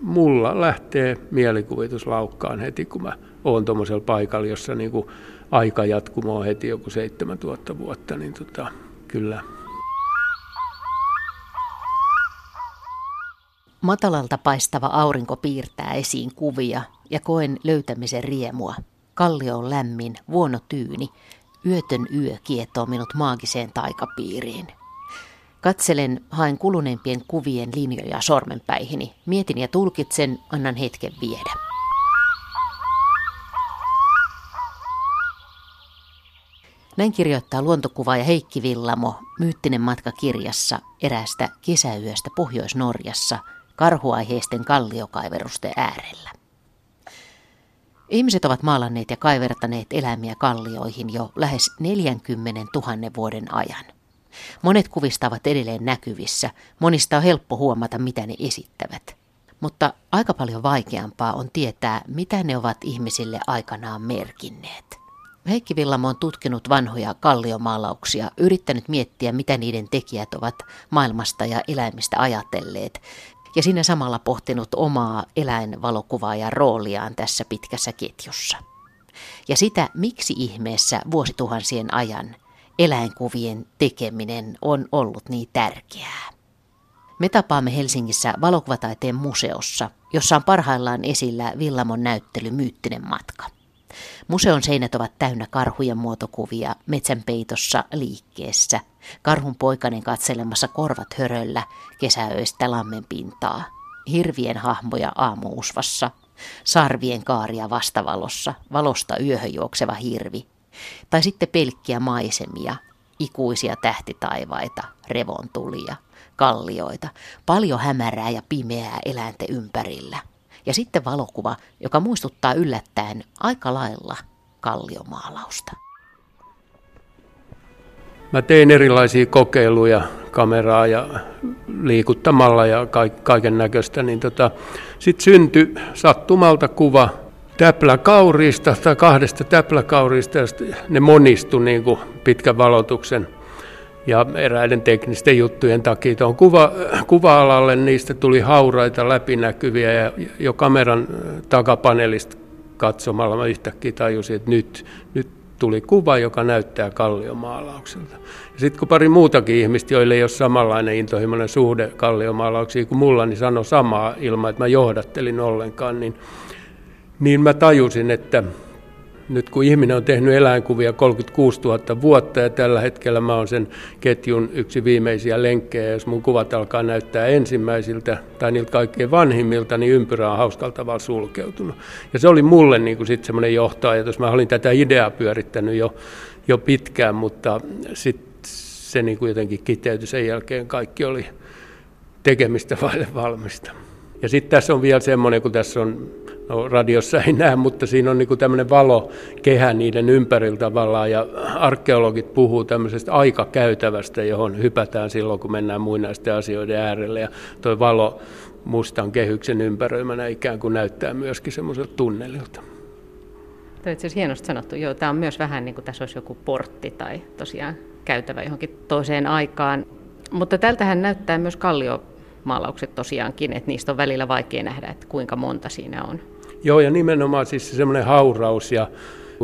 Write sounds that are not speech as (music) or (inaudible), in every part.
mulla lähtee mielikuvitus laukkaan heti, kun mä oon tuommoisella paikalla, jossa niin kuin aikajatkumo on heti joku 7000 vuotta, niin tota, kyllä. Matalalta paistava aurinko piirtää esiin kuvia ja koen löytämisen riemua. Kallio on lämmin, vuono tyyni, yötön yö kietoo minut maagiseen taikapiiriin. Katselen, haen kuluneimpien kuvien linjoja sormenpäihini. Mietin ja tulkitsen, annan hetken viedä. Näin kirjoittaa luontokuvaaja Heikki Villamo Myyttinen matka kirjassa eräästä kesäyöstä Pohjois-Norjassa karhuaiheisten kalliokaiverusten äärellä. Ihmiset ovat maalanneet ja kaivertaneet eläimiä kallioihin jo lähes 40 000 vuoden ajan. Monet kuvista ovat edelleen näkyvissä, monista on helppo huomata, mitä ne esittävät. Mutta aika paljon vaikeampaa on tietää, mitä ne ovat ihmisille aikanaan merkinneet. Heikki Villamo on tutkinut vanhoja kalliomaalauksia, yrittänyt miettiä, mitä niiden tekijät ovat maailmasta ja eläimistä ajatelleet, ja siinä samalla pohtinut omaa eläinvalokuvaajan rooliaan tässä pitkässä ketjussa. Ja sitä, miksi ihmeessä vuosituhansien ajan eläinkuvien tekeminen on ollut niin tärkeää. Me tapaamme Helsingissä valokuvataiteen museossa, jossa on parhaillaan esillä Villamon näyttely Myyttinen matka. Museon seinät ovat täynnä karhujen muotokuvia metsänpeitossa liikkeessä, karhun poikainen katselemassa korvat höröllä kesäöistä lammen pintaa, hirvien hahmoja aamuusvassa, sarvien kaaria vastavalossa, valosta yöhön juokseva hirvi, tai sitten pelkkiä maisemia, ikuisia tähtitaivaita, revontulia, kallioita, paljon hämärää ja pimeää eläinten ympärillä – ja sitten valokuva, joka muistuttaa yllättäen aika lailla kalliomaalausta. Mä tein erilaisia kokeiluja kameraa ja liikuttamalla ja kaiken näköistä, niin tota, sitten syntyi sattumalta kuva täpläkauriista tai kahdesta täpläkauriista, ne monistui niin kuin pitkän valotuksen ja eräiden teknisten juttujen takia tuon kuva, kuva-alalle niistä tuli hauraita läpinäkyviä ja jo kameran takapaneelista katsomalla mä yhtäkkiä tajusin, että nyt, nyt tuli kuva, joka näyttää kalliomaalaukselta. Sitten kun pari muutakin ihmistä, joille ei ole samanlainen intohimoinen suhde kalliomaalauksiin kuin mulla, niin sanoi samaa ilman, että mä johdattelin ollenkaan, niin, niin mä tajusin, että nyt kun ihminen on tehnyt eläinkuvia 36 000 vuotta ja tällä hetkellä mä oon sen ketjun yksi viimeisiä lenkkejä, jos mun kuvat alkaa näyttää ensimmäisiltä tai niiltä kaikkein vanhimmilta, niin ympyrä on hauskalla tavalla sulkeutunut. Ja se oli mulle niin sitten semmoinen johtoajatus. Mä olin tätä ideaa pyörittänyt jo, jo pitkään, mutta sitten se niin kuin jotenkin kiteytyi sen jälkeen. Kaikki oli tekemistä vaille valmista. Ja sitten tässä on vielä semmoinen, kun tässä on no radiossa ei näe, mutta siinä on niin tämmöinen valokehä niiden ympärillä tavallaan, ja arkeologit puhuu tämmöisestä aikakäytävästä, johon hypätään silloin, kun mennään muinaisten asioiden äärelle, ja tuo valo mustan kehyksen ympäröimänä ikään kuin näyttää myöskin semmoiselta tunnelilta. On itse asiassa hienosti sanottu. Joo, tämä on myös vähän niin kuin tässä olisi joku portti tai tosiaan käytävä johonkin toiseen aikaan. Mutta tältähän näyttää myös kalliomaalaukset tosiaankin, että niistä on välillä vaikea nähdä, että kuinka monta siinä on. Joo, ja nimenomaan siis semmoinen hauraus ja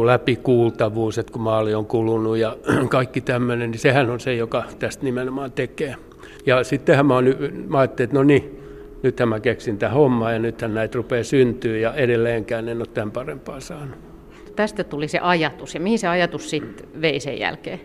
läpikuultavuus, että kun maali on kulunut ja (clears throat) kaikki tämmöinen, niin sehän on se, joka tästä nimenomaan tekee. Ja sittenhän mä, oon, mä ajattelin, että no niin, nythän mä keksin tämän hommaa ja nythän näitä rupeaa syntyä ja edelleenkään en ole tämän parempaa saanut. Tästä tuli se ajatus ja mihin se ajatus sitten vei sen jälkeen?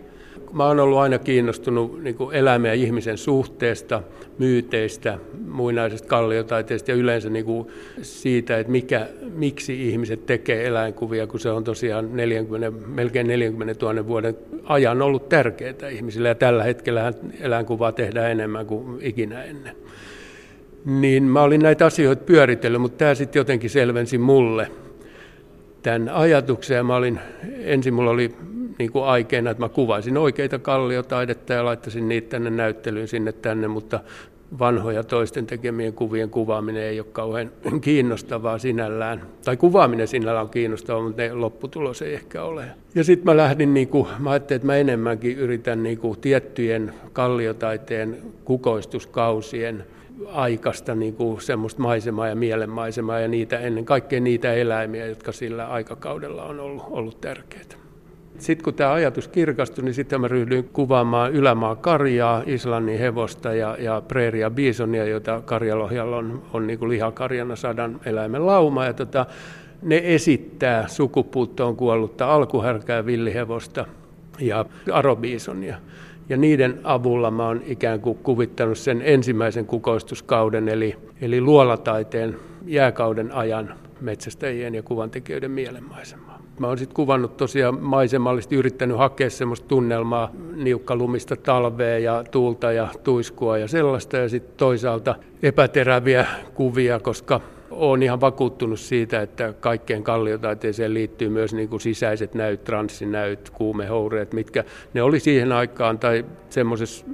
Mä oon ollut aina kiinnostunut niin eläimen ja ihmisen suhteesta, myyteistä, muinaisesta kalliotaiteesta ja yleensä niin kuin siitä, että mikä, miksi ihmiset tekee eläinkuvia, kun se on tosiaan 40, melkein 40 000 vuoden ajan ollut tärkeää ihmisille ja tällä hetkellä eläinkuvaa tehdään enemmän kuin ikinä ennen. Niin mä olin näitä asioita pyöritellyt, mutta tämä sitten jotenkin selvensi mulle tämän ajatuksen ja mä olin, ensin mulla oli niin kuin aikeena, että mä kuvaisin oikeita kalliotaidetta ja laittaisin niitä tänne näyttelyyn sinne tänne, mutta vanhoja toisten tekemien kuvien kuvaaminen ei ole kauhean kiinnostavaa sinällään. Tai kuvaaminen sinällään on kiinnostavaa, mutta ne lopputulos ei ehkä ole. Ja sitten mä lähdin, niin kuin, mä ajattelin, että mä enemmänkin yritän niin kuin, tiettyjen kalliotaiteen kukoistuskausien aikasta niin kuin semmoista maisemaa ja mielenmaisemaa ja niitä, ennen kaikkea niitä eläimiä, jotka sillä aikakaudella on ollut, ollut tärkeitä. Sitten kun tämä ajatus kirkastui, niin sitten mä ryhdyin kuvaamaan ylämaa karjaa, Islannin hevosta ja, ja preeria bisonia, joita karjalohjalla on, on niin lihakarjana sadan eläimen lauma. Ja tota, ne esittää sukupuuttoon kuollutta alkuhärkää villihevosta ja arobiisonia. Ja niiden avulla mä oon ikään kuin kuvittanut sen ensimmäisen kukoistuskauden, eli, eli luolataiteen jääkauden ajan metsästäjien ja kuvantekijöiden mielenmaisemaa. Mä oon sitten kuvannut tosiaan maisemallisesti, yrittänyt hakea semmoista tunnelmaa, niukkalumista talvea ja tuulta ja tuiskua ja sellaista, ja sitten toisaalta epäteräviä kuvia, koska olen ihan vakuuttunut siitä, että kaikkeen kalliotaiteeseen liittyy myös niin kuin sisäiset näyt, transsinäyt, kuumehoureet, mitkä ne oli siihen aikaan tai semmoisessa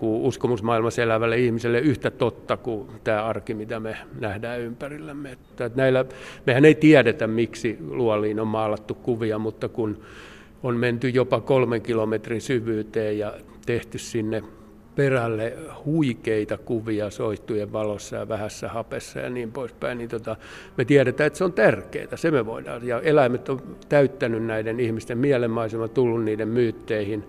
uskomusmaailmassa elävälle ihmiselle yhtä totta kuin tämä arki, mitä me nähdään ympärillämme. Että näillä, mehän ei tiedetä, miksi luoliin on maalattu kuvia, mutta kun on menty jopa kolmen kilometrin syvyyteen ja tehty sinne perälle huikeita kuvia soihtujen valossa ja vähässä hapessa ja niin poispäin, niin tota, me tiedetään, että se on tärkeää, se me voidaan. Ja eläimet on täyttänyt näiden ihmisten mielenmaisema, tullut niiden myytteihin,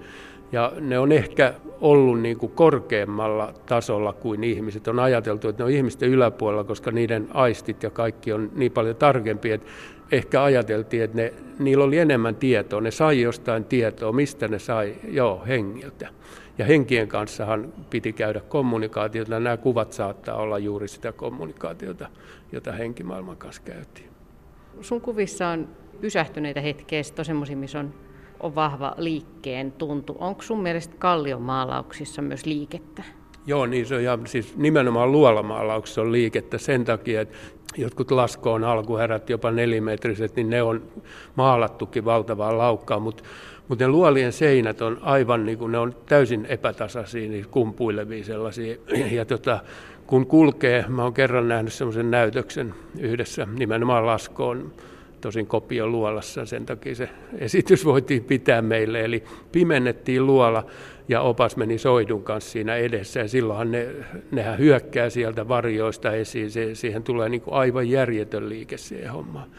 ja ne on ehkä ollut niin kuin korkeammalla tasolla kuin ihmiset. On ajateltu, että ne on ihmisten yläpuolella, koska niiden aistit ja kaikki on niin paljon tarkempi, että ehkä ajateltiin, että ne, niillä oli enemmän tietoa. Ne sai jostain tietoa, mistä ne sai, joo, hengiltä. Ja henkien kanssahan piti käydä kommunikaatiota. Nämä kuvat saattaa olla juuri sitä kommunikaatiota, jota henkimaailman kanssa käytiin. Sun kuvissa on pysähtyneitä hetkiä, on semmoisia, missä on, on vahva liikkeen tuntu. Onko sun mielestä kallion maalauksissa myös liikettä? Joo, niin se on ja siis nimenomaan luolamaalauksessa on liikettä sen takia, että jotkut laskoon alkuherät jopa nelimetriset, niin ne on maalattukin valtavaa laukkaa, mutta mutta ne luolien seinät on aivan, niin kuin, ne on täysin epätasaisia, niin kumpuilevia sellaisia. Ja tota, kun kulkee, mä oon kerran nähnyt semmoisen näytöksen yhdessä nimenomaan Laskoon, tosin kopio luolassa, sen takia se esitys voitiin pitää meille. Eli pimennettiin luola ja opas meni soidun kanssa siinä edessä ja silloinhan ne, nehän hyökkää sieltä varjoista esiin. Se, siihen tulee niin kuin aivan järjetön liike siihen hommaan.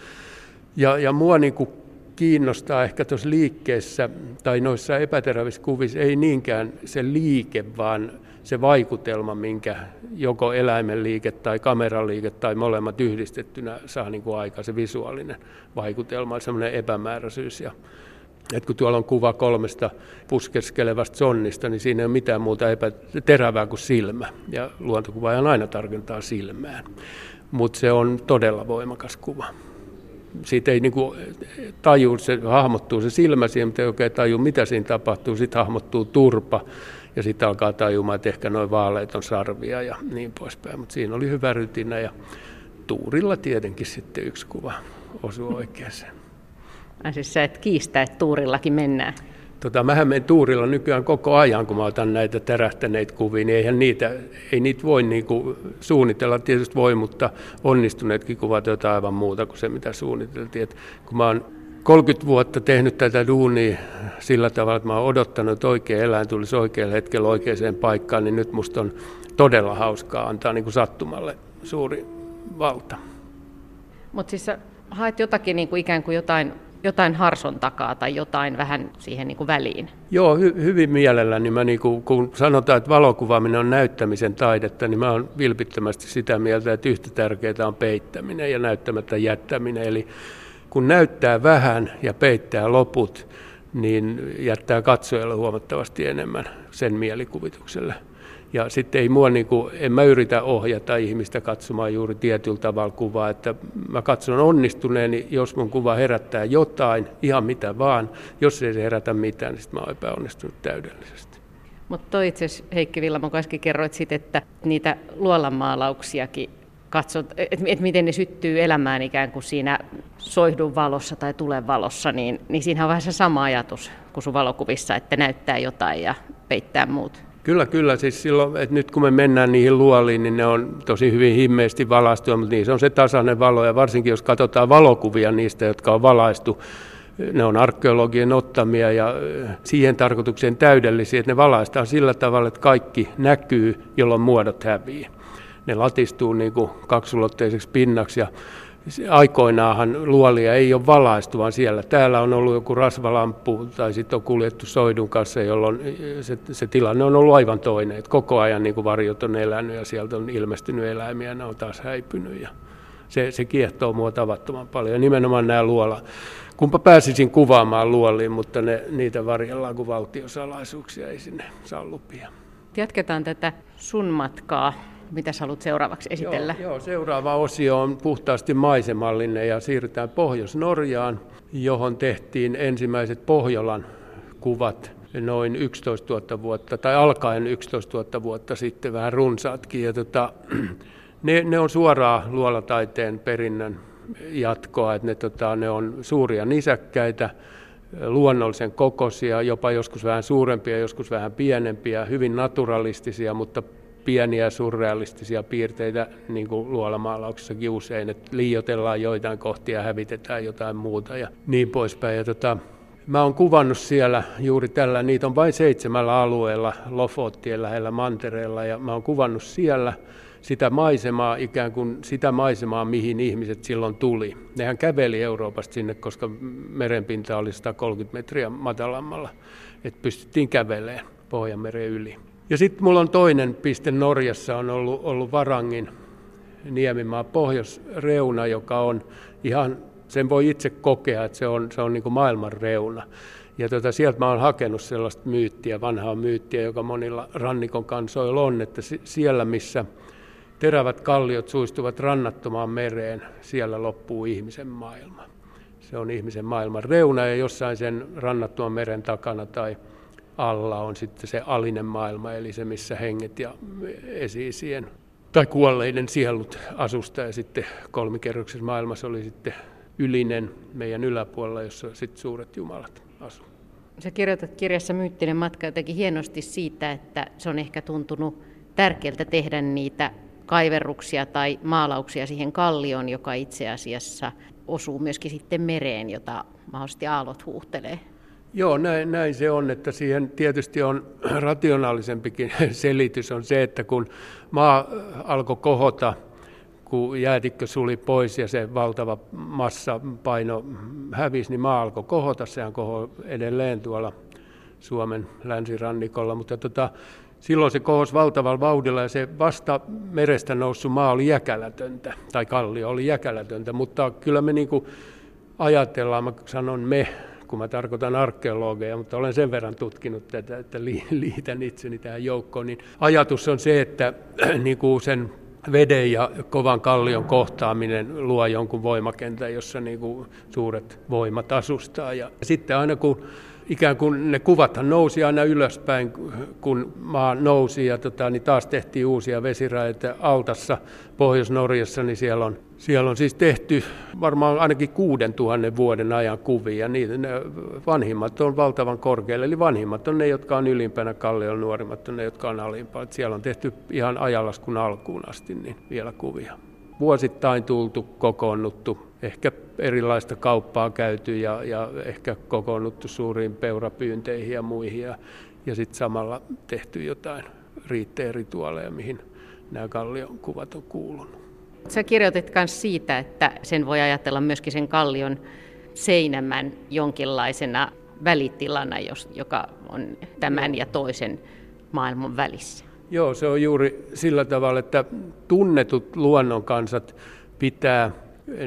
Ja, ja mua niin kuin kiinnostaa ehkä tuossa liikkeessä tai noissa epäterävissä kuvissa ei niinkään se liike, vaan se vaikutelma, minkä joko eläimen liike tai kameran liike tai molemmat yhdistettynä saa niin kuin se visuaalinen vaikutelma, semmoinen epämääräisyys. Ja, että kun tuolla on kuva kolmesta puskeskelevasta sonnista, niin siinä ei ole mitään muuta epäterävää kuin silmä. Ja luontokuva aina tarkentaa silmään. Mutta se on todella voimakas kuva siitä ei niin kuin taju, se hahmottuu se silmä siihen, mutta ei oikein taju, mitä siinä tapahtuu. Sitten hahmottuu turpa ja sitten alkaa tajumaan, että ehkä noin vaaleet on sarvia ja niin poispäin. Mutta siinä oli hyvä rytinä ja tuurilla tietenkin sitten yksi kuva osui oikeaan. Ai siis sä et kiistä, että tuurillakin mennään? Tota, mähän menen tuurilla nykyään koko ajan, kun mä otan näitä terähtäneitä kuvia, niin eihän niitä, ei niitä voi niinku suunnitella, tietysti voi, mutta onnistuneetkin kuvat jotain aivan muuta kuin se, mitä suunniteltiin. Et kun mä oon 30 vuotta tehnyt tätä duunia sillä tavalla, että mä oon odottanut, että oikea eläin tulisi oikealla hetkellä oikeaan paikkaan, niin nyt musta on todella hauskaa antaa niin kuin sattumalle suuri valta. Mutta siis sä haet jotakin niin kuin ikään kuin jotain jotain harson takaa tai jotain vähän siihen niin kuin väliin? Joo, hy- hyvin mielelläni. Mä niin kuin, kun sanotaan, että valokuvaaminen on näyttämisen taidetta, niin mä olen vilpittömästi sitä mieltä, että yhtä tärkeää on peittäminen ja näyttämättä jättäminen. Eli kun näyttää vähän ja peittää loput, niin jättää katsojalle huomattavasti enemmän sen mielikuvitukselle. Ja sitten ei mua, niin kuin, en mä yritä ohjata ihmistä katsomaan juuri tietyllä tavalla kuvaa, että mä katson onnistuneeni, jos mun kuva herättää jotain, ihan mitä vaan. Jos ei se herätä mitään, niin sitten mä oon epäonnistunut täydellisesti. Mutta toi itse Heikki Villamo kerroit sit, että niitä luolanmaalauksiakin katsot, että et miten ne syttyy elämään ikään kuin siinä soihdun valossa tai tulen valossa, niin, niin siinä on vähän se sama ajatus kuin sun valokuvissa, että näyttää jotain ja peittää muut. Kyllä, kyllä. Siis silloin, että nyt kun me mennään niihin luoliin, niin ne on tosi hyvin himmeesti valaistuja, mutta niissä on se tasainen valo. Ja varsinkin jos katsotaan valokuvia niistä, jotka on valaistu, ne on arkeologien ottamia ja siihen tarkoitukseen täydellisiä, että ne valaistaan sillä tavalla, että kaikki näkyy, jolloin muodot häviää. Ne latistuu niin kuin kaksulotteiseksi pinnaksi ja aikoinaanhan luolia ei ole valaistu, vaan siellä täällä on ollut joku rasvalamppu tai sitten on kuljettu soidun kanssa, jolloin se, se tilanne on ollut aivan toinen. Et koko ajan niin kuin varjot on elänyt ja sieltä on ilmestynyt eläimiä ja ne on taas häipynyt. Ja se, se kiehtoo mua tavattoman paljon. Ja nimenomaan nämä luola. Kumpa pääsisin kuvaamaan luoliin, mutta ne, niitä varjellaan kuin valtiosalaisuuksia, ei sinne saa lupia. Jatketaan tätä sun matkaa mitä haluat seuraavaksi esitellä? Joo, joo, seuraava osio on puhtaasti maisemallinen ja siirrytään Pohjois-Norjaan, johon tehtiin ensimmäiset Pohjolan kuvat noin 11 000 vuotta, tai alkaen 11 000 vuotta sitten, vähän runsaatkin. Ja tota, (clears throat) ne, ne on suoraa luolataiteen perinnön jatkoa, että ne, tota, ne on suuria nisäkkäitä, luonnollisen kokoisia, jopa joskus vähän suurempia, joskus vähän pienempiä, hyvin naturalistisia, mutta pieniä surrealistisia piirteitä, niin kuin luolamaalauksessakin usein, että liiotellaan joitain kohtia, hävitetään jotain muuta ja niin poispäin. Ja tota, Mä oon kuvannut siellä juuri tällä, niitä on vain seitsemällä alueella Lofottien lähellä mantereella ja mä oon kuvannut siellä sitä maisemaa, ikään kuin sitä maisemaa, mihin ihmiset silloin tuli. Nehän käveli Euroopasta sinne, koska merenpinta oli 130 metriä matalammalla, että pystyttiin kävelemään Pohjanmeren yli. Ja sitten mulla on toinen piste Norjassa, on ollut, ollut Varangin niemimaa pohjoisreuna, joka on ihan, sen voi itse kokea, että se on, se on niin kuin maailman reuna. Ja tota, sieltä mä oon hakenut sellaista myyttiä, vanhaa myyttiä, joka monilla rannikon kansoilla on, että siellä missä terävät kalliot suistuvat rannattomaan mereen, siellä loppuu ihmisen maailma. Se on ihmisen maailman reuna ja jossain sen rannattoman meren takana tai alla on sitten se alinen maailma, eli se, missä henget ja esiisien tai kuolleiden sielut asusta ja sitten kolmikerroksessa maailmassa oli sitten ylinen meidän yläpuolella, jossa sitten suuret jumalat asuvat. Sä kirjoitat kirjassa Myyttinen matka jotenkin hienosti siitä, että se on ehkä tuntunut tärkeältä tehdä niitä kaiverruksia tai maalauksia siihen kallioon, joka itse asiassa osuu myöskin sitten mereen, jota mahdollisesti aallot huuhtelee. Joo, näin, näin se on, että siihen tietysti on (clears throat) rationaalisempikin (clears throat) selitys on se, että kun maa alkoi kohota, kun jäätikkö suli pois ja se valtava massa paino hävisi, niin maa alkoi kohota, sehän koho edelleen tuolla Suomen länsirannikolla, mutta tota, silloin se kohosi valtavalla vauhdilla ja se vasta merestä noussut maa oli jäkälätöntä, tai kallio oli jäkälätöntä, mutta kyllä me niin ajatellaan, mä sanon me, kun mä tarkoitan arkeologeja, mutta olen sen verran tutkinut tätä, että (laughs) liitän itseni tähän joukkoon, niin ajatus on se, että (clears throat) niin kuin sen veden ja kovan kallion kohtaaminen luo jonkun voimakentän, jossa niin kuin suuret voimat asustaa. Ja sitten aina kun ikään kuin ne kuvathan nousi aina ylöspäin, kun maa nousi ja tota, niin taas tehtiin uusia vesiraiteja Altassa Pohjois-Norjassa, niin siellä on, siellä on siis tehty varmaan ainakin kuuden tuhannen vuoden ajan kuvia. Niitä, ne vanhimmat on valtavan korkealle, eli vanhimmat on ne, jotka on ylimpänä kalliolla, nuorimmat on ne, jotka on alimpaa. Siellä on tehty ihan ajalaskun alkuun asti niin vielä kuvia. Vuosittain tultu, kokoonnuttu ehkä erilaista kauppaa käyty ja, ja ehkä kokoonnuttu suuriin peurapyynteihin ja muihin ja, ja sitten samalla tehty jotain riitteen-rituaaleja, mihin nämä kallion kuvat on kuulunut. Sä kirjoitit myös siitä, että sen voi ajatella myöskin sen kallion seinämän jonkinlaisena välitilana, joka on tämän ja toisen maailman välissä. Joo, se on juuri sillä tavalla, että tunnetut luonnonkansat pitää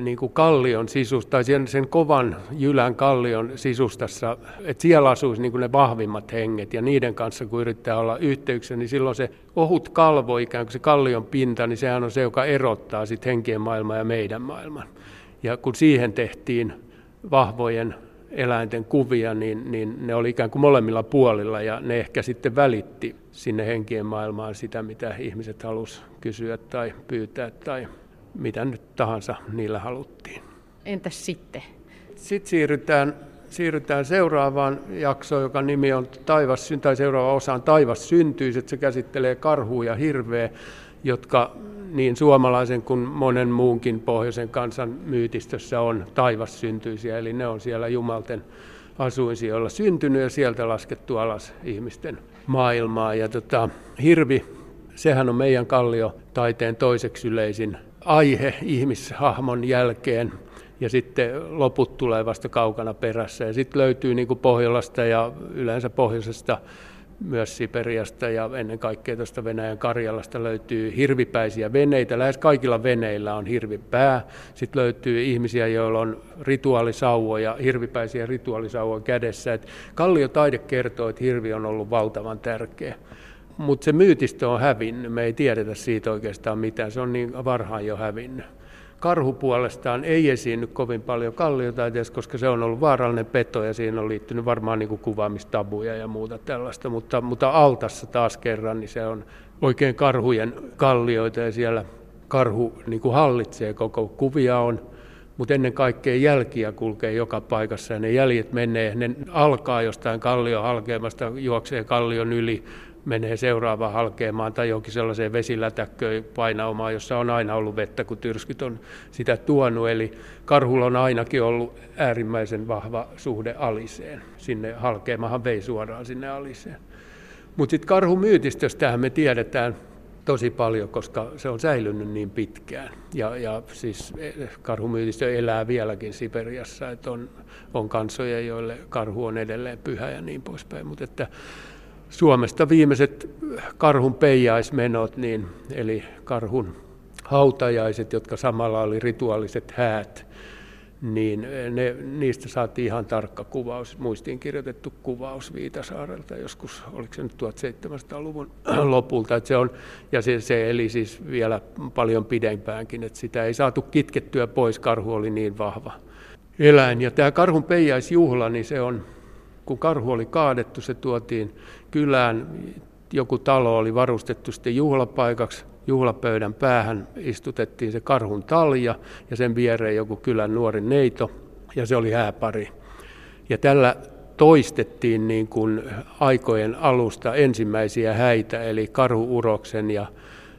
niin kuin kallion sisusta, tai sen, sen kovan jylän kallion sisustassa, että siellä asuisi niin kuin ne vahvimmat henget, ja niiden kanssa kun yrittää olla yhteyksissä, niin silloin se ohut kalvo, ikään kuin se kallion pinta, niin sehän on se, joka erottaa sitten henkien maailman ja meidän maailman. Ja kun siihen tehtiin vahvojen eläinten kuvia, niin, niin ne oli ikään kuin molemmilla puolilla, ja ne ehkä sitten välitti sinne henkien maailmaan sitä, mitä ihmiset halusivat kysyä tai pyytää tai mitä nyt tahansa niillä haluttiin. Entäs sitten? Sitten siirrytään, siirrytään seuraavaan jaksoon, joka nimi on Taivas, tai seuraava osa on Taivas syntyiset. Se käsittelee karhuja ja hirveä, jotka niin suomalaisen kuin monen muunkin pohjoisen kansan myytistössä on taivas-syntyisiä, eli ne on siellä jumalten asuinsijoilla syntynyt ja sieltä laskettu alas ihmisten maailmaa. Ja tota, hirvi sehän on meidän kalliotaiteen toiseksi yleisin aihe ihmishahmon jälkeen ja sitten loput tulee vasta kaukana perässä. Ja sitten löytyy niin kuin Pohjolasta ja yleensä pohjoisesta myös Siperiasta ja ennen kaikkea tuosta Venäjän Karjalasta löytyy hirvipäisiä veneitä. Lähes kaikilla veneillä on hirvipää. Sitten löytyy ihmisiä, joilla on rituaalisauvoja, hirvipäisiä rituaalisauvoja kädessä. Et kalliotaide kertoo, että hirvi on ollut valtavan tärkeä. Mutta se myytistö on hävinnyt. Me ei tiedetä siitä oikeastaan mitään. Se on niin varhain jo hävinnyt. Karhu puolestaan ei esiinny kovin paljon kalliotaiteessa, koska se on ollut vaarallinen peto ja siihen on liittynyt varmaan niin kuin kuvaamistabuja ja muuta tällaista. Mutta, mutta altassa taas kerran niin se on oikein karhujen kallioita ja siellä karhu niin kuin hallitsee koko kuvia on mutta ennen kaikkea jälkiä kulkee joka paikassa ja ne jäljet menee, ne alkaa jostain kallion halkeamasta, juoksee kallion yli, menee seuraavaan halkeamaan tai johonkin sellaiseen vesilätäkköön painaumaan, jossa on aina ollut vettä, kun tyrskyt on sitä tuonut. Eli karhulla on ainakin ollut äärimmäisen vahva suhde aliseen. Sinne halkeamahan vei suoraan sinne aliseen. Mutta sitten karhumyytistöstähän me tiedetään tosi paljon, koska se on säilynyt niin pitkään. Ja, ja siis karhumyytistö elää vieläkin Siperiassa, että on, on kansoja, joille karhu on edelleen pyhä ja niin poispäin. Mutta että Suomesta viimeiset karhun peijaismenot, niin, eli karhun hautajaiset, jotka samalla oli rituaaliset häät, niin ne, niistä saatiin ihan tarkka kuvaus, muistiin kirjoitettu kuvaus Viitasaarelta joskus, oliko se nyt 1700-luvun (clears throat) lopulta, että se on, ja se, se eli siis vielä paljon pidempäänkin, että sitä ei saatu kitkettyä pois, karhu oli niin vahva eläin. Ja tämä karhun peijaisjuhla, niin se on kun karhu oli kaadettu, se tuotiin kylään. Joku talo oli varustettu sitten juhlapaikaksi. Juhlapöydän päähän istutettiin se karhun talja ja sen viereen joku kylän nuori neito ja se oli hääpari. Ja tällä toistettiin niin kuin aikojen alusta ensimmäisiä häitä, eli karhuuroksen ja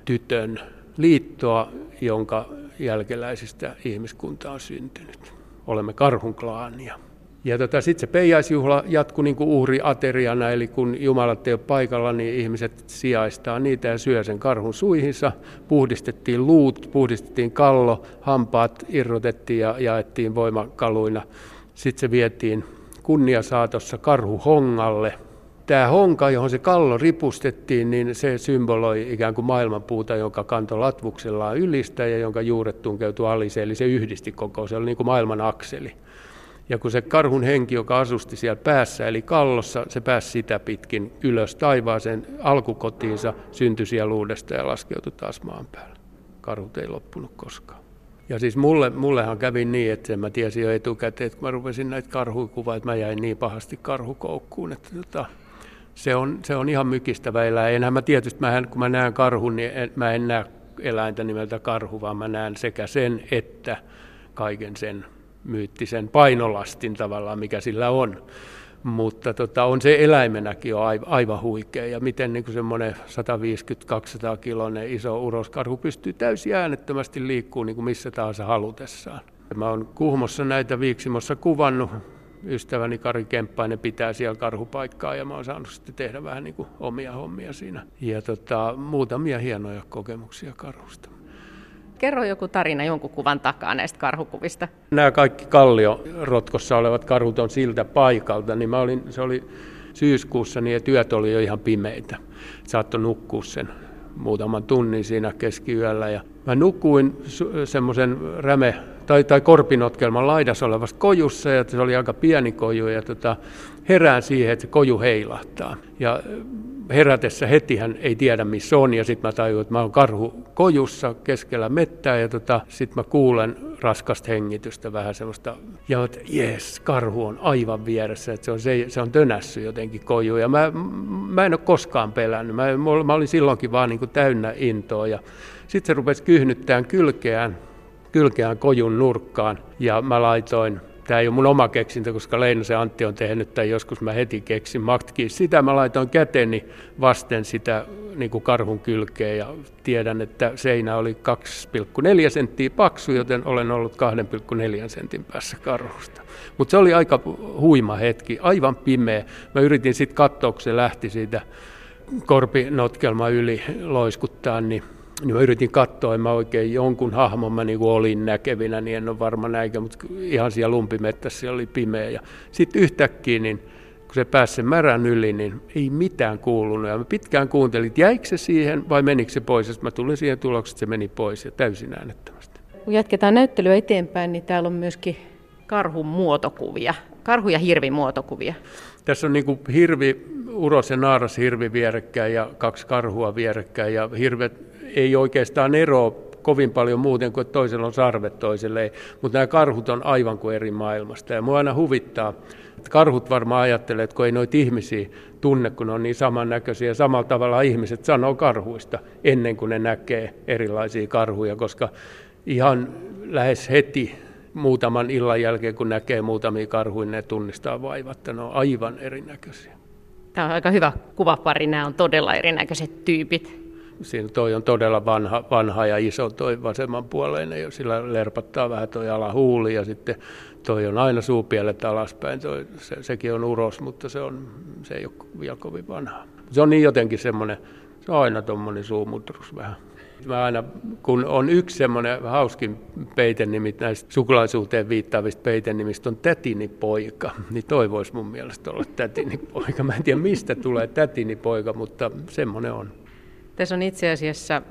tytön liittoa, jonka jälkeläisistä ihmiskunta on syntynyt. Olemme karhun klaania. Ja tota, sitten se peijaisjuhla jatkui niin uhriateriana, eli kun Jumalat ei ole paikalla, niin ihmiset sijaistaa niitä ja syö sen karhun suihinsa. Puhdistettiin luut, puhdistettiin kallo, hampaat irrotettiin ja jaettiin voimakaluina. Sitten se vietiin kunniasaatossa hongalle. Tämä honka, johon se kallo ripustettiin, niin se symboloi ikään kuin maailmanpuuta, jonka kanto latvuksellaan ylistä ja jonka juuret tunkeutui aliseen, eli se yhdisti koko, se oli niin kuin maailman akseli. Ja kun se karhun henki, joka asusti siellä päässä, eli kallossa, se pääsi sitä pitkin ylös taivaaseen alkukotiinsa, syntyi siellä uudestaan ja laskeutui taas maan päälle. Karhut ei loppunut koskaan. Ja siis mulle, mullehan kävi niin, että mä tiesin jo etukäteen, että kun mä rupesin näitä karhuja kuvaa, että mä jäin niin pahasti karhukoukkuun, että tota, se, on, se on ihan mykistävä eläin. Enhän mä tietysti, mä en, kun mä näen karhun, niin en, mä en näe eläintä nimeltä karhu, vaan mä näen sekä sen että kaiken sen myyttisen painolastin tavallaan, mikä sillä on. Mutta tota, on se eläimenäkin jo aivan huikea ja miten niin semmoinen 150-200 kiloinen iso uroskarhu pystyy täysin äänettömästi liikkuu niin kuin missä tahansa halutessaan. Mä oon Kuhmossa näitä Viiksimossa kuvannut. Ystäväni Kari Kemppainen pitää siellä karhupaikkaa ja mä oon saanut sitten tehdä vähän niin kuin omia hommia siinä. Ja tota, muutamia hienoja kokemuksia karhusta. Kerro joku tarina jonkun kuvan takaa näistä karhukuvista. Nämä kaikki kalliorotkossa olevat karhut on siltä paikalta, niin mä olin, se oli syyskuussa, niin työt oli jo ihan pimeitä. Saattoi nukkua sen muutaman tunnin siinä keskiyöllä. Ja mä nukuin semmoisen räme tai, tai korpinotkelman laidassa olevassa kojussa, ja se oli aika pieni koju, ja tota, herään siihen, että se koju heilahtaa. Ja herätessä heti hän ei tiedä missä on. Ja sitten mä tajuin, että mä oon karhu kojussa keskellä mettää ja tota, sitten mä kuulen raskasta hengitystä vähän semmoista ja että jes, karhu on aivan vieressä, että se on, se, se on tönässy jotenkin koju. Ja mä, mä en ole koskaan pelännyt, mä, mä olin silloinkin vaan niin kuin täynnä intoa. Ja sitten se rupesi kyhnyttämään kylkeään, kylkeään kojun nurkkaan. Ja mä laitoin Tämä ei ole mun oma keksintö, koska Leinosen Antti on tehnyt tai joskus mä heti keksin matkiin. Sitä mä laitoin käteni vasten sitä niin kuin karhun kylkeä ja tiedän, että seinä oli 2,4 senttiä paksu, joten olen ollut 2,4 sentin päässä karhusta. Mutta se oli aika huima hetki, aivan pimeä. Mä yritin sitten katsoa, kun se lähti siitä korpinotkelma yli loiskuttaa, niin niin mä yritin katsoa, en mä oikein jonkun hahmon mä niin olin näkevinä, niin en ole varma näikä, mutta ihan siellä lumpimettässä oli pimeä. Ja sitten yhtäkkiä, niin kun se pääsi sen märän yli, niin ei mitään kuulunut. Ja mä pitkään kuuntelin, että jäikö se siihen vai menikö se pois. Ja mä tulin siihen tulokseen, että se meni pois ja täysin äänettömästi. Kun jatketaan näyttelyä eteenpäin, niin täällä on myöskin karhun muotokuvia, karhu- ja hirvin muotokuvia. Tässä on niin kuin hirvi, uros ja naaras hirvi vierekkäin ja kaksi karhua vierekkäin ja hirvet ei oikeastaan eroa kovin paljon muuten kuin toisella on sarvet, toiselle. Mutta nämä karhut on aivan kuin eri maailmasta. Ja mua aina huvittaa, että karhut varmaan ajattelee, että kun ei noita ihmisiä tunne, kun ne on niin samannäköisiä. Samalla tavalla ihmiset sanoo karhuista ennen kuin ne näkee erilaisia karhuja, koska ihan lähes heti muutaman illan jälkeen, kun näkee muutamia karhuja, ne tunnistaa vaivat, ne on aivan erinäköisiä. Tämä on aika hyvä kuvapari, nämä on todella erinäköiset tyypit siinä toi on todella vanha, vanha ja iso toi vasemmanpuoleinen, ja sillä lerpattaa vähän toi alahuuli ja sitten toi on aina suupielet alaspäin, toi, se, sekin on uros, mutta se, on, se ei ole vielä kovin vanha. Se on niin jotenkin semmoinen, se on aina tuommoinen suumutrus vähän. Mä aina, kun on yksi semmoinen hauskin peitenimi näistä sukulaisuuteen viittaavista peitenimistä on tätini poika, (laughs) niin toi voisi mun mielestä olla tätini poika. Mä en tiedä mistä tulee tätini poika, mutta semmoinen on. Tässä on itse asiassa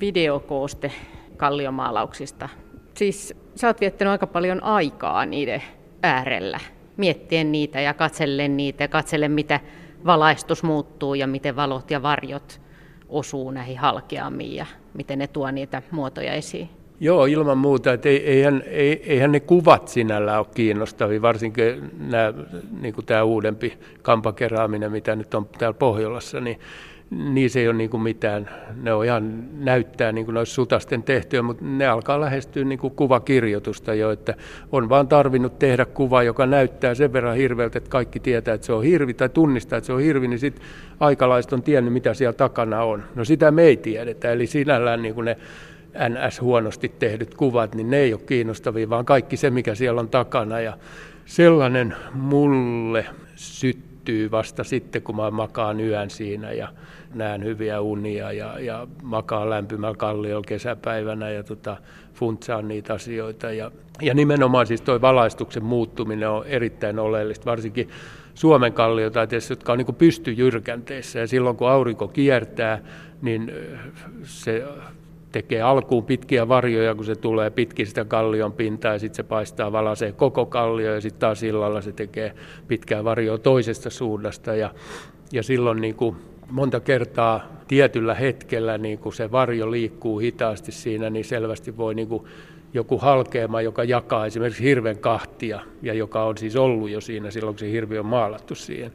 videokooste kalliomaalauksista. Siis sä oot viettänyt aika paljon aikaa niiden äärellä, miettien niitä ja katsellen niitä ja katsellen, mitä valaistus muuttuu ja miten valot ja varjot osuu näihin halkeamiin ja miten ne tuo niitä muotoja esiin. Joo, ilman muuta. Että eihän, eihän ne kuvat sinällä ole kiinnostavia, varsinkin nämä, niin kuin tämä uudempi kampakeraaminen, mitä nyt on täällä Pohjolassa, niin niissä ei ole niin kuin mitään, ne on ihan näyttää niin kuin sutasten tehtyä, mutta ne alkaa lähestyä niin kuin kuvakirjoitusta jo, että on vaan tarvinnut tehdä kuva, joka näyttää sen verran hirveältä, että kaikki tietää, että se on hirvi tai tunnistaa, että se on hirvi, niin sitten aikalaiset on tiennyt, mitä siellä takana on. No sitä me ei tiedetä, eli sinällään niin kuin ne NS huonosti tehdyt kuvat, niin ne ei ole kiinnostavia, vaan kaikki se, mikä siellä on takana ja sellainen mulle syttyy vasta sitten, kun mä makaan yön siinä ja näen hyviä unia ja, ja makaan lämpimällä kalliolla kesäpäivänä ja tota, funtsaan niitä asioita. Ja, ja nimenomaan siis tuo valaistuksen muuttuminen on erittäin oleellista, varsinkin Suomen kalliotaiteessa, jotka on niin pystyjyrkänteissä. Ja silloin kun aurinko kiertää, niin se tekee alkuun pitkiä varjoja, kun se tulee pitkin sitä kallion pintaa ja sitten se paistaa valasee koko kallio ja sitten taas illalla se tekee pitkää varjoa toisesta suunnasta. Ja, ja silloin niin kuin monta kertaa tietyllä hetkellä niin kun se varjo liikkuu hitaasti siinä, niin selvästi voi niin kuin joku halkeama, joka jakaa esimerkiksi hirven kahtia, ja joka on siis ollut jo siinä silloin, kun se hirvi on maalattu siihen,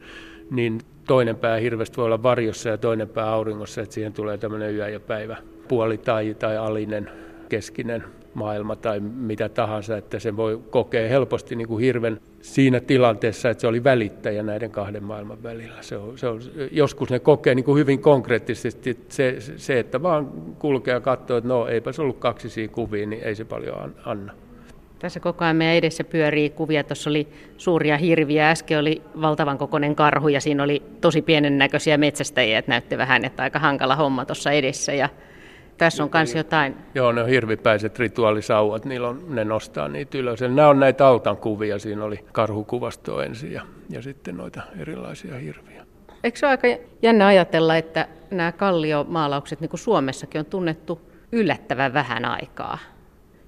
niin toinen pää hirvestä voi olla varjossa ja toinen pää auringossa, että siihen tulee tämmöinen yö ja päivä puoli tai, tai alinen keskinen maailma tai mitä tahansa, että se voi kokea helposti niin kuin hirven siinä tilanteessa, että se oli välittäjä näiden kahden maailman välillä. Se on, se on, joskus ne kokee niin kuin hyvin konkreettisesti se, se, että vaan kulkee ja katsoo, että no eipä se ollut kaksisia kuvia, niin ei se paljon anna. Tässä koko ajan meidän edessä pyörii kuvia. Tuossa oli suuria hirviä, äsken oli valtavan kokoinen karhu ja siinä oli tosi pienen näköisiä metsästäjiä, että näytti vähän, että aika hankala homma tuossa edessä. Ja tässä on myös jotain. Joo, ne on hirvipäiset rituaalisauvat, niillä on, ne nostaa niitä ylös. nämä on näitä altan kuvia, siinä oli karhukuvasto ensin ja, ja sitten noita erilaisia hirviä. Eikö se ole aika jännä ajatella, että nämä kalliomaalaukset niin kuin Suomessakin on tunnettu yllättävän vähän aikaa.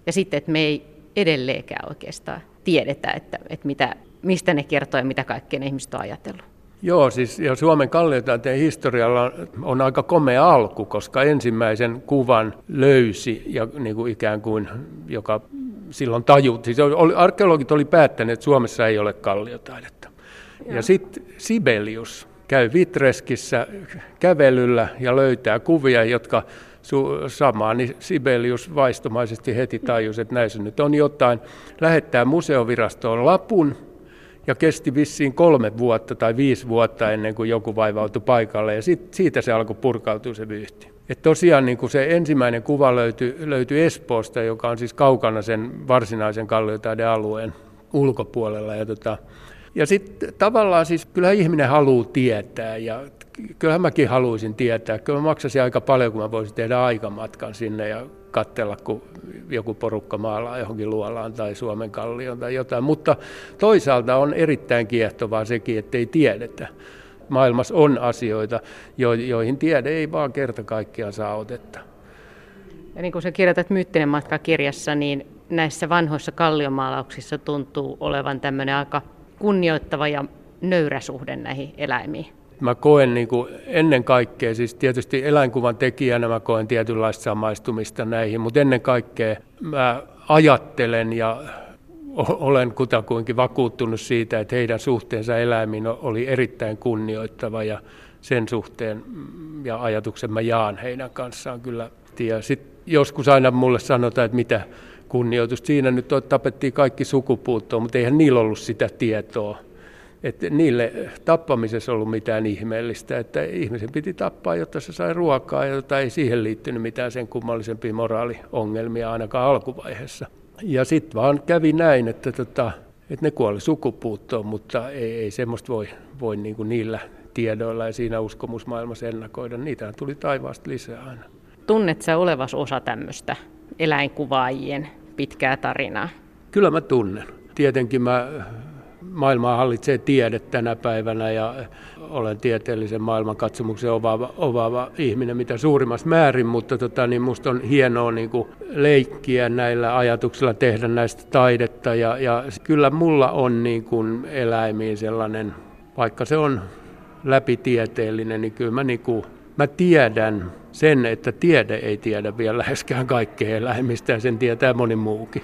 Ja sitten, että me ei edelleenkään oikeastaan tiedetä, että, että mitä, mistä ne kertoo ja mitä kaikkea ne ihmiset on ajatellut. Joo, siis ja Suomen kalliotaiteen historialla on aika komea alku, koska ensimmäisen kuvan löysi ja niin kuin ikään kuin, joka silloin tajut, siis oli, arkeologit oli päättäneet, että Suomessa ei ole kalliotaidetta. Ja, ja sitten Sibelius käy Vitreskissä kävelyllä ja löytää kuvia, jotka su- samaa, niin Sibelius vaistomaisesti heti tajusi, että näissä nyt on jotain. Lähettää museovirastoon lapun, ja kesti vissiin kolme vuotta tai viisi vuotta ennen kuin joku vaivautui paikalle ja sit, siitä se alkoi purkautua se vyyhti. Et tosiaan niin kuin se ensimmäinen kuva löytyi, löytyi Espoosta, joka on siis kaukana sen varsinaisen kalliotaidealueen ulkopuolella. Ja tota, Ja sitten tavallaan siis kyllä ihminen haluaa tietää ja kyllähän mäkin haluaisin tietää. Kyllä mä maksaisin aika paljon, kun mä voisin tehdä aikamatkan sinne ja katsella, kun joku porukka maalaa johonkin luolaan tai Suomen kallioon tai jotain. Mutta toisaalta on erittäin kiehtovaa sekin, että ei tiedetä. Maailmassa on asioita, joihin tiede ei vaan kerta kaikkiaan saa otetta. Ja niin kuin sä kirjoitat Myyttinen matka kirjassa, niin näissä vanhoissa kalliomaalauksissa tuntuu olevan tämmöinen aika kunnioittava ja nöyrä suhde näihin eläimiin. Mä koen niin kuin ennen kaikkea, siis tietysti eläinkuvan tekijänä mä koen tietynlaista samaistumista näihin, mutta ennen kaikkea mä ajattelen ja olen kutakuinkin vakuuttunut siitä, että heidän suhteensa eläimiin oli erittäin kunnioittava ja sen suhteen ja ajatuksen mä jaan heidän kanssaan kyllä. Ja sit joskus aina mulle sanotaan, että mitä kunnioitusta siinä nyt tapettiin kaikki sukupuuttoon, mutta eihän niillä ollut sitä tietoa että niille tappamisessa ollut mitään ihmeellistä, että ihmisen piti tappaa, jotta se sai ruokaa, jota ei siihen liittynyt mitään sen kummallisempia moraaliongelmia ainakaan alkuvaiheessa. Ja sitten vaan kävi näin, että, tota, että ne kuoli sukupuuttoon, mutta ei, ei semmoista voi, voi niin kuin niillä tiedoilla ja siinä uskomusmaailmassa ennakoida. Niitä tuli taivaasta lisää aina. Tunnet sä olevas osa tämmöistä eläinkuvaajien pitkää tarinaa? Kyllä mä tunnen. Tietenkin mä maailmaa hallitsee tiede tänä päivänä ja olen tieteellisen maailmankatsomuksen ovaava, ovaava ihminen mitä suurimmassa määrin, mutta tota, niin musta on hienoa niin kuin leikkiä näillä ajatuksilla, tehdä näistä taidetta ja, ja kyllä mulla on niin kuin eläimiin sellainen, vaikka se on läpitieteellinen, niin kyllä mä, niin kuin, mä tiedän sen, että tiede ei tiedä vielä läheskään kaikkea eläimistä ja sen tietää moni muukin.